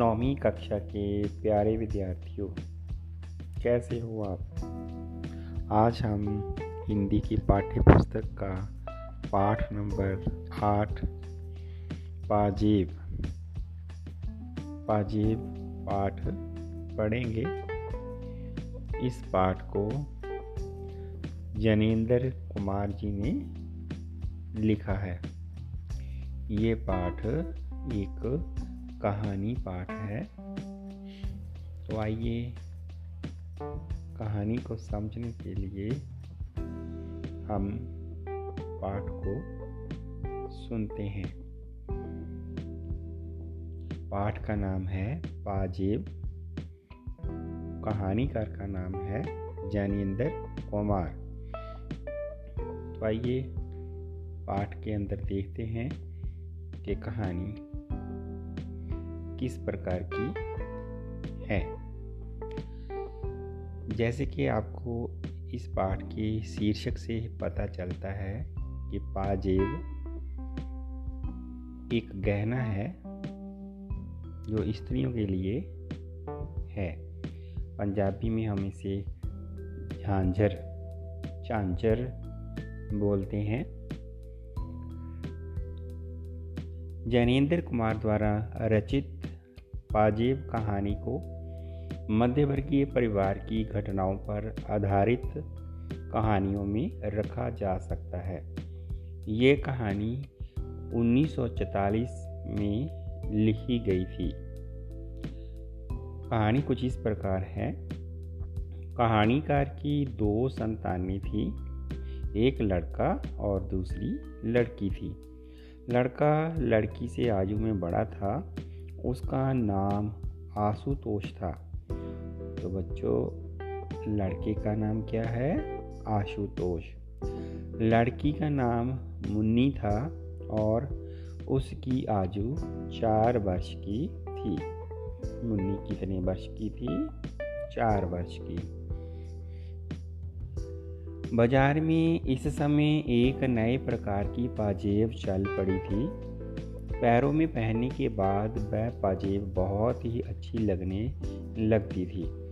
नौवीं कक्षा के प्यारे विद्यार्थियों, कैसे हो आप? आज हम हिंदी की पाठ्य पुस्तक का पाठ नंबर आठ, पाजेब पाजेब पाठ पढ़ेंगे। इस पाठ को जनेंद्र कुमार जी ने लिखा है। ये पाठ एक कहानी पाठ है। तो आइए कहानी को समझने के लिए हम पाठ को सुनते हैं। पाठ का नाम है पाजेब कहानीकार का नाम है जैनेन्द्र कुमार। तो आइए पाठ के अंदर देखते हैं कि कहानी किस प्रकार की है? जैसे कि आपको इस पाठ के शीर्षक से पता चलता है कि पाजेब एक गहना है जो स्त्रियों के लिए है। पंजाबी में हम इसे झांझर, चांचर बोलते हैं। जैनेन्द्र कुमार द्वारा रचित पाजेब कहानी को मध्यवर्गीय परिवार की घटनाओं पर आधारित कहानियों में रखा जा सकता है। ये कहानी 1944 में लिखी गई थी। कहानी कुछ इस प्रकार है। कहानीकार की दो संतानें थी, एक लड़का और दूसरी लड़की थी। लड़का लड़की से आयु में बड़ा था उसका नाम आशुतोष था। तो बच्चों, लड़के का नाम क्या है? आशुतोष। लड़की का नाम मुन्नी था और उसकी आयु चार वर्ष की थी। मुन्नी कितने वर्ष की थी? चार वर्ष की। बाज़ार में इस समय एक नए प्रकार की पाजेब चल पड़ी थी। पैरों में पहनने के बाद वह पाजेब बहुत ही अच्छी लगने लगती थी।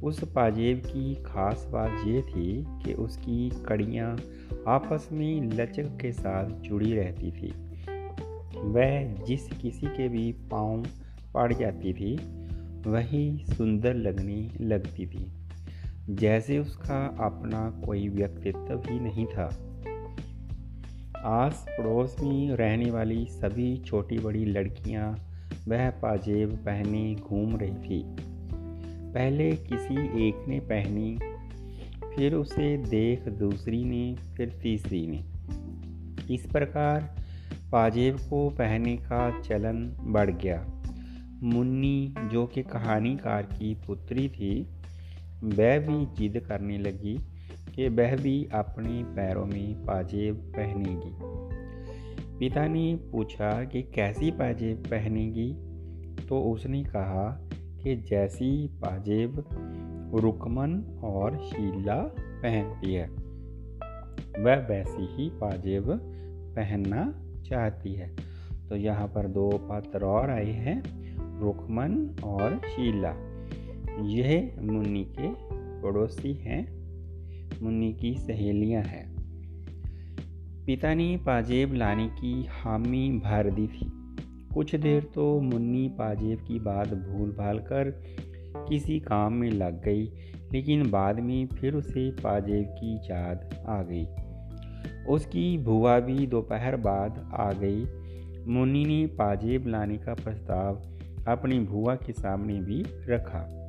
उस पाजेब की खास बात यह थी कि उसकी कड़ियाँ आपस में लचक के साथ जुड़ी रहती थी। वह जिस किसी के भी पाँव पड़ जाती थी, वही सुंदर लगने लगती थी। जैसे उसका अपना कोई व्यक्तित्व ही नहीं था। आस पड़ोस में रहने वाली सभी छोटी बड़ी लड़कियाँ वह पाजेब पहने घूम रही थी। पहले किसी एक ने पहनी, फिर उसे देख दूसरी ने, फिर तीसरी ने। इस प्रकार पाजेब को पहनने का चलन बढ़ गया। मुन्नी, जो कि कहानीकार की पुत्री थी, वह भी जिद करने लगी। कि वह भी अपने पैरों में पाजेब पहनेगी पिता ने पूछा कि कैसी पाजेब पहनेगी तो उसने कहा कि जैसी पाजेब रुकमन और शीला पहनती है वह वैसी ही पाजेब पहनना चाहती है तो यहाँ पर दो पात्र और आए हैं रुकमन और शीला यह मुन्नी के पड़ोसी हैं मुन्नी की सहेलियाँ हैं। पिता ने पाजेब लाने की हामी भर दी थी। कुछ देर तो मुन्नी पाजेब की बात भूल भाल कर किसी काम में लग गई, लेकिन बाद में फिर उसे पाजेब की याद आ गई। उसकी भुआ भी दोपहर बाद आ गई। मुन्नी ने पाजेब लाने का प्रस्ताव अपनी भुआ के सामने भी रखा।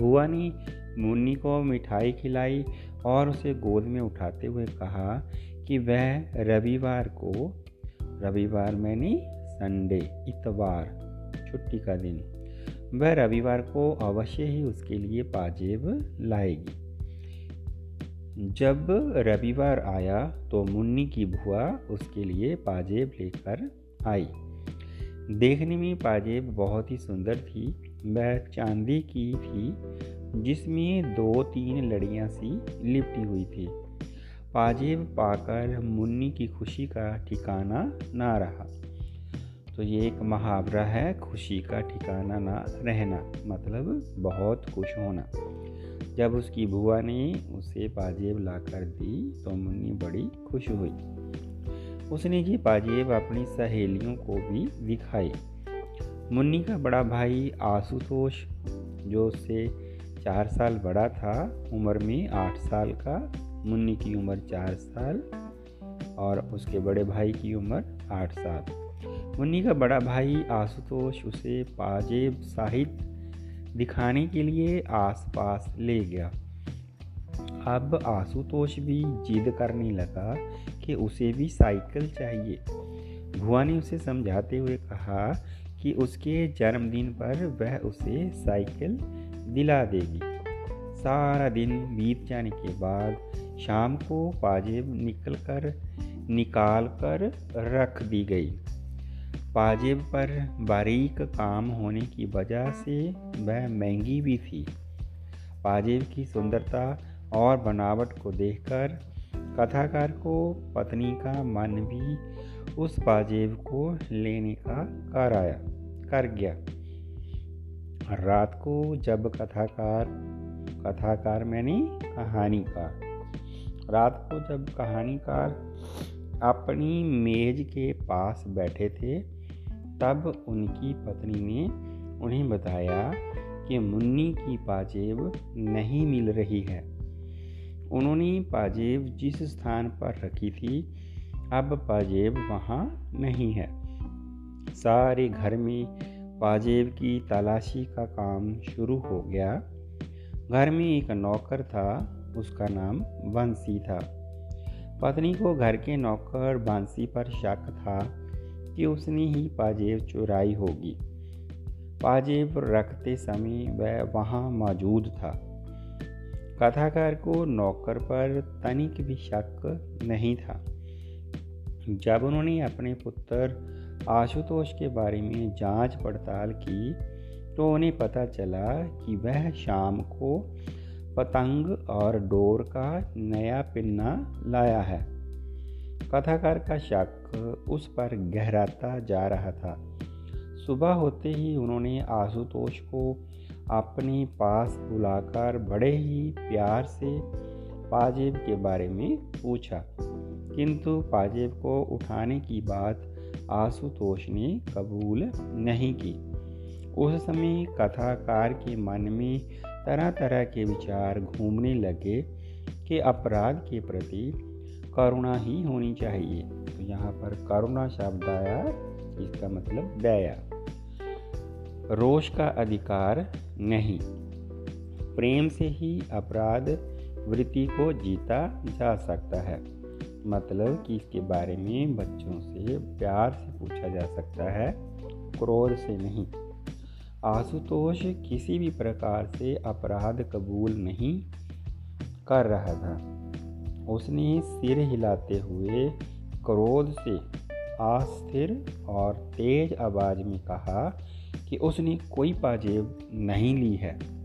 भुआ ने मुन्नी को मिठाई खिलाई और उसे गोद में उठाते हुए कहा कि वह रविवार को, रविवार मैंने संडे, इतवार, छुट्टी का दिन, वह रविवार को अवश्य ही उसके लिए पाजेब लाएगी। जब रविवार आया तो मुन्नी की बुआ उसके लिए पाजेब लेकर आई। देखने में पाजेब बहुत ही सुंदर थी वह चांदी की थी, जिसमें दो तीन लड़ियाँ सी लिपटी हुई थी। पाजेब पाकर मुन्नी की खुशी का ठिकाना ना रहा। तो ये एक मुहावरा है, खुशी का ठिकाना ना रहना मतलब बहुत खुश होना। जब उसकी बुआ ने उसे पाजेब ला कर दी तो मुन्नी बड़ी खुश हुई। उसने ये पाजेब अपनी सहेलियों को भी दिखाए मुन्नी का बड़ा भाई आशुतोष, जो उससे चार साल बड़ा था, उम्र में आठ साल का, मुन्नी की उम्र चार साल और उसके बड़े भाई की उम्र आठ साल। मुन्नी का बड़ा भाई आशुतोष उसे पाजेब साहित्य दिखाने के लिए आसपास ले गया। अब आशुतोष भी जिद करने लगा कि उसे भी साइकिल चाहिए। भुआ ने उसे समझाते हुए कहा कि उसके जन्मदिन पर वह उसे साइकिल दिला देगी। सारा दिन बीत जाने के बाद शाम को पाजेब निकल कर निकाल कर रख दी गई। पाजेब पर बारीक काम होने की वजह से वह महँगी भी थी। पाजेब की सुंदरता और बनावट को देखकर कथाकार को पत्नी का मन भी उस पाजेब को लेने का कर आया, कर गया। रात को जब कथाकार कथाकार मैंने कहानीकार रात को जब कहानीकार अपनी मेज के पास बैठे थे, तब उनकी पत्नी ने उन्हें बताया कि मुन्नी की पाजेब नहीं मिल रही है। उन्होंने पाजेब जिस स्थान पर रखी थी अब पाजेब वहाँ नहीं है। सारे घर में पाजेब की तलाशी का काम शुरू हो गया। घर में एक नौकर था, उसका नाम बंसी था। पत्नी को घर के नौकर बांसी पर शक था कि उसने ही पाजेब चुराई होगी। पाजेब रखते समय वह वहाँ मौजूद था। कथाकार को नौकर पर तनिक भी शक नहीं था। जब उन्होंने अपने पुत्र आशुतोष के बारे में जाँच पड़ताल की तो उन्हें पता चला कि वह शाम को पतंग और डोर का नया पिन्ना लाया है। कथाकार का शक उस पर गहराता जा रहा था। सुबह होते ही उन्होंने आशुतोष को अपने पास बुलाकर बड़े ही प्यार से पाजेब के बारे में पूछा। किंतु पाजेब को उठाने की बात आशुतोष ने कबूल नहीं की। उस समय कथाकार के मन में तरह तरह के विचार घूमने लगे कि अपराध के प्रति करुणा ही होनी चाहिए। तो यहाँ पर करुणा शब्द आया, इसका मतलब दया। रोष का अधिकार नहीं। प्रेम से ही अपराध वृत्ति को जीता जा सकता है। मतलब कि इसके बारे में बच्चों से प्यार से पूछा जा सकता है, क्रोध से नहीं। आशुतोष किसी भी प्रकार से अपराध कबूल नहीं कर रहा था। उसने सिर हिलाते हुए क्रोध से अस्थिर और तेज आवाज़ में कहा कि उसने कोई पाजेब नहीं ली है।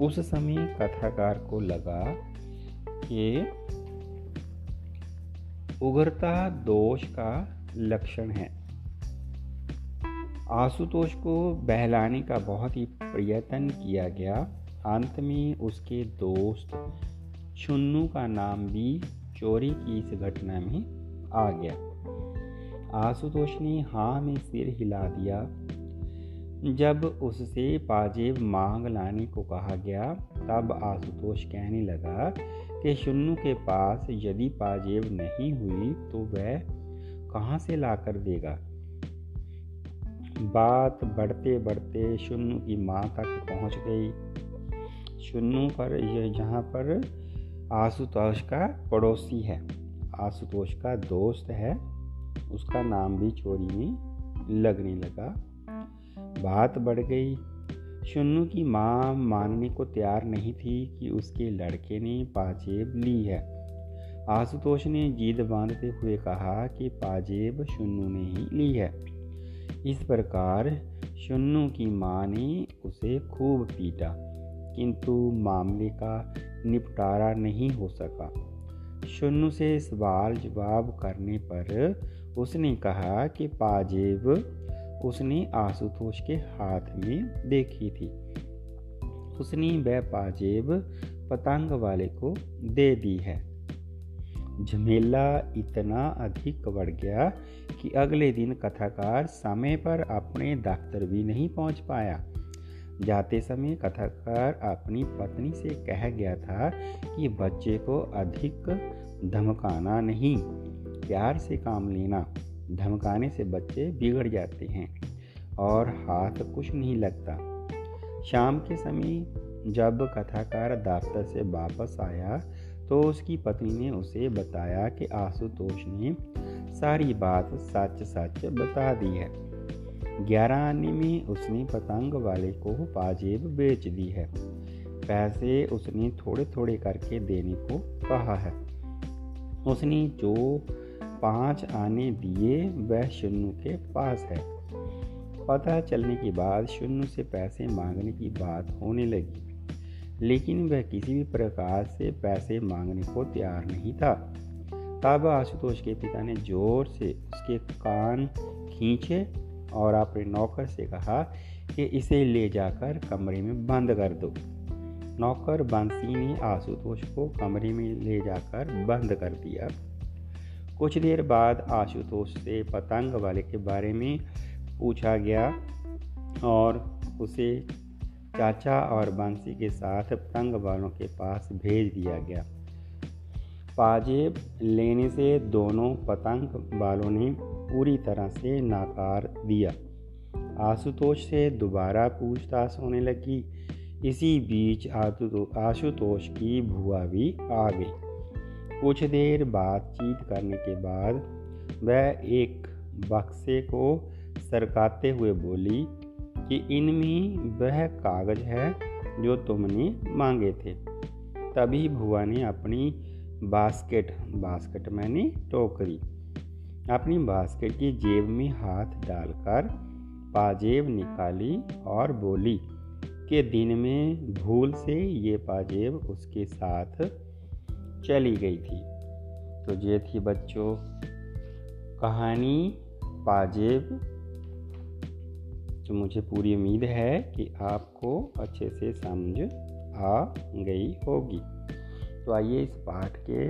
उस समय कथाकार को लगा कि उग्रता दोष का लक्षण है। आशुतोष को बहलाने का बहुत ही प्रयत्न किया गया। अंत में उसके दोस्त चुन्नू का नाम भी चोरी की इस घटना में आ गया। आशुतोष ने हाँ में सिर हिला दिया। जब उससे पाजेब मांग लाने को कहा गया, तब आशुतोष कहने लगा कि शुन्नू के पास यदि पाजेब नहीं हुई तो वह कहाँ से ला कर देगा? बात बढ़ते बढ़ते शुन्नू की माँ तक पहुँच गई। शुन्नू पर यह जहाँ पर आशुतोष का पड़ोसी है। आशुतोष का दोस्त है। उसका नाम भी चोरी में लगने लगा। बात बढ़ गई। शुन्नू की माँ मानने को तैयार नहीं थी कि उसके लड़के ने पाजेब ली है। आशुतोष ने जीद बांधते हुए कहा कि पाजेब शुन्नू ने ही ली है। इस प्रकार शुन्नू की माँ ने उसे खूब पीटा, किंतु मामले का निपटारा नहीं हो सका। शुन्नू से सवाल जवाब करने पर उसने कहा कि पाजेब उसने आशुतोष के हाथ में देखी थी। उसने वह पाजेब पतंग वाले को दे दी है। झमेला इतना अधिक बढ़ गया कि अगले दिन कथाकार समय पर अपने दफ्तर भी नहीं पहुँच पाया। जाते समय कथाकार अपनी पत्नी से कह गया था कि बच्चे को अधिक धमकाना नहीं, प्यार से काम लेना। धमकाने से बच्चे बिगड़ जाते हैं और हाथ कुछ नहीं लगता। शाम के समय जब कथाकार दफ्तर से वापस आया तो उसकी पत्नी ने उसे बताया कि आशुतोष ने सारी बात सच सच बता दी है। ग्यारह आने में उसने पतंग वाले को पाजेब बेच दी है। पैसे उसने थोड़े थोड़े करके देने को कहा है। उसने जो पाँच आने दिए, वह शुन्नू के पास है। पता चलने के बाद शुन्नू से पैसे मांगने की बात होने लगी। लेकिन वह किसी भी प्रकार से पैसे मांगने को तैयार नहीं था। तब आशुतोष के पिता ने ज़ोर से उसके कान खींचे और अपने नौकर से कहा कि इसे ले जाकर कमरे में बंद कर दो। नौकर बंसी ने आशुतोष को कमरे में ले जाकर बंद कर दिया। कुछ देर बाद आशुतोष से पतंग वाले के बारे में पूछा गया और उसे चाचा और बंसी के साथ पतंग वालों के पास भेज दिया गया। पाजेब लेने से दोनों पतंग वालों ने पूरी तरह से नाकार दिया। आशुतोष से दोबारा पूछताछ होने लगी। इसी बीच आशुतोष की भुआ भी आ गई। कुछ देर बातचीत करने के बाद वह एक बक्से को सरकाते हुए बोली कि इनमें वह कागज़ है जो तुमने मांगे थे। तभी भुआ ने अपनी बास्केट बास्केट मैंने टोकरी, अपनी बास्केट की जेब में हाथ डालकर पाजेब निकाली और बोली कि दिन में भूल से ये पाजेब उसके साथ चली गई थी। तो ये थी बच्चों कहानी पाजेब। तो मुझे पूरी उम्मीद है कि आपको अच्छे से समझ आ गई होगी। तो आइए इस पाठ के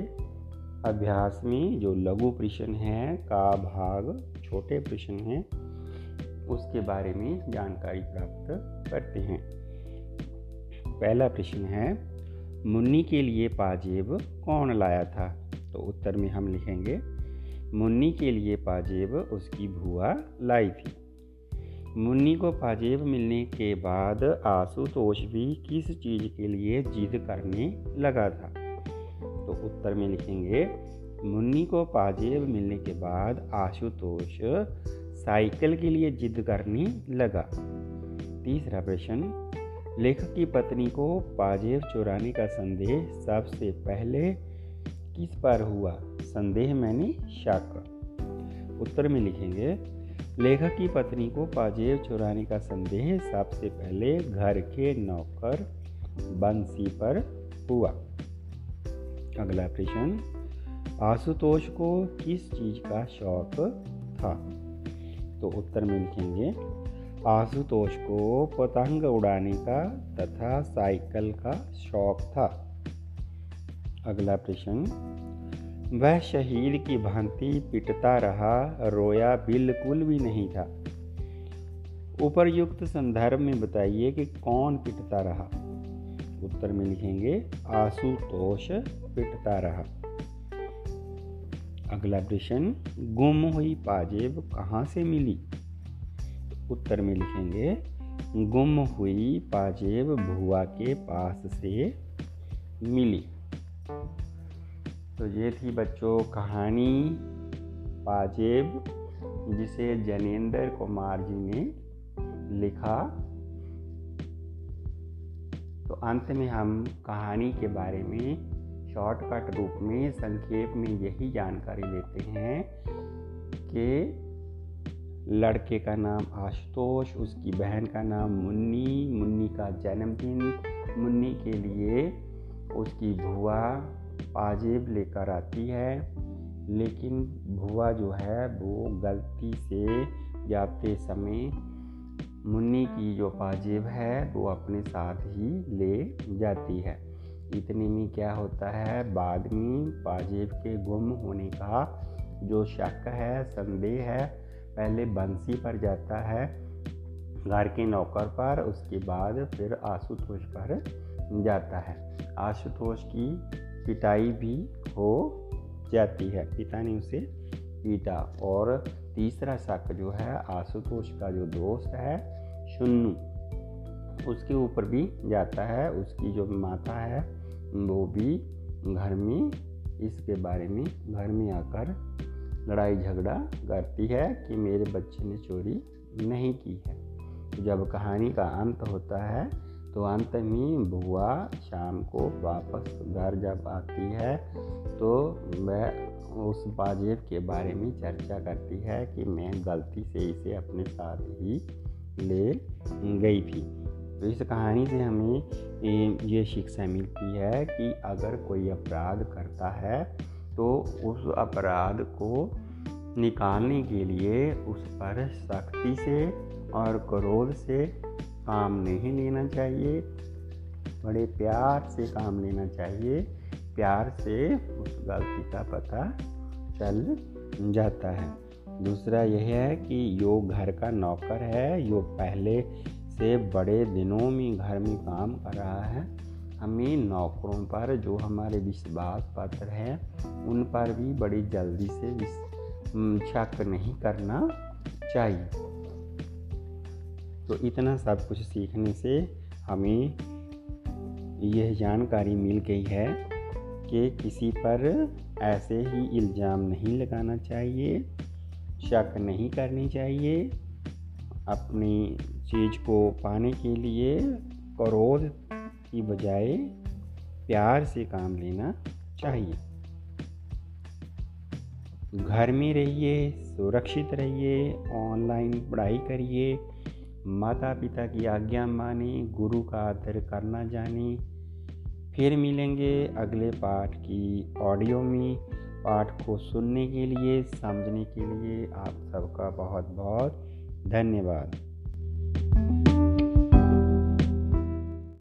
अभ्यास में जो लघु प्रश्न है, का भाग, छोटे प्रश्न हैं, उसके बारे में जानकारी प्राप्त करते हैं। पहला प्रश्न है मुन्नी के लिए पाजेब कौन लाया था? तो उत्तर में हम लिखेंगे, मुन्नी के लिए पाजेब उसकी भुआ लाई थी। मुन्नी को पाजेब मिलने के बाद आशुतोष भी किस चीज़ के लिए जिद करने लगा था? तो उत्तर में लिखेंगे, मुन्नी को पाजेब मिलने के बाद आशुतोष साइकिल के लिए जिद करने लगा। तीसरा प्रश्न लेखक की पत्नी को पाजेब चुराने का संदेह सबसे पहले किस पर हुआ? संदेह मैंने शक उत्तर में लिखेंगे, लेखक की पत्नी को पाजेब चुराने का संदेह सबसे पहले घर के नौकर बंसी पर हुआ। अगला प्रश्न, आशुतोष को किस चीज़ का शौक था? तो उत्तर में लिखेंगे आशुतोष को पतंग उड़ाने का तथा साइकिल का शौक था। अगला प्रश्न, वह शहीद की भांति पिटता रहा, रोया बिल्कुल भी नहीं था। उपरयुक्त संदर्भ में बताइए कि कौन पिटता रहा। उत्तर में लिखेंगे, आशुतोष पिटता रहा। अगला प्रश्न, गुम हुई पाजेब कहाँ से मिली? उत्तर में लिखेंगे, गुम हुई पाजेब भुआ के पास से मिली। तो ये थी बच्चों कहानी पाजेब, जिसे जनेंद्र कुमार जी ने लिखा। तो अंत में हम कहानी के बारे में शॉर्टकट रूप में संक्षेप में यही जानकारी लेते हैं कि लड़के का नाम आशुतोष, उसकी बहन का नाम मुन्नी मुन्नी का जन्मदिन, मुन्नी के लिए उसकी भुआ पाजेब लेकर आती है। लेकिन भुआ जो है, वो गलती से जाते समय मुन्नी की जो पाजेब है, वो अपने साथ ही ले जाती है। इतने में क्या होता है, बाद में पाजेब के गुम होने का जो शक है, संदेह है पहले बंसी पर जाता है, घर के नौकर पर, उसके बाद फिर आशुतोष पर जाता है। आशुतोष की पिटाई भी हो जाती है। पिता ने उसे पीटा और तीसरा शक जो है, आशुतोष का जो दोस्त है शुन्नू उसके ऊपर भी जाता है। उसकी जो माता है, वो भी घर में, इसके बारे में घर में आकर लड़ाई झगड़ा करती है कि मेरे बच्चे ने चोरी नहीं की है। जब कहानी का अंत होता है तो अंत में बुआ शाम को वापस घर जब आती है तो वह उस बाजेब के बारे में चर्चा करती है कि मैं गलती से इसे अपने साथ ही ले गई थी। तो इस कहानी से हमें ये शिक्षा मिलती है कि अगर कोई अपराध करता है तो उस अपराध को निकालने के लिए उस पर सख्ती से और क्रोध से काम नहीं लेना चाहिए। बड़े प्यार से काम लेना चाहिए। प्यार से उस गलती का पता चल जाता है। दूसरा यह है कि यो घर का नौकर है। यो पहले से बड़े दिनों में घर में काम कर रहा है। हमें नौकरों पर जो हमारे विश्वास पात्र हैं, उन पर भी बड़ी जल्दी से शक नहीं करना चाहिए। तो इतना सब कुछ सीखने से हमें यह जानकारी मिल गई है कि किसी पर ऐसे ही इल्ज़ाम नहीं लगाना चाहिए, शक नहीं करनी चाहिए, अपनी चीज़ को पाने के लिए क्रोध की बजाय प्यार से काम लेना चाहिए। घर में रहिए, सुरक्षित रहिए, ऑनलाइन पढ़ाई करिए माता पिता की आज्ञा माने, गुरु का आदर करना जाने। फिर मिलेंगे अगले पाठ की ऑडियो में। पाठ को सुनने के लिए, समझने के लिए आप सबका बहुत बहुत धन्यवाद।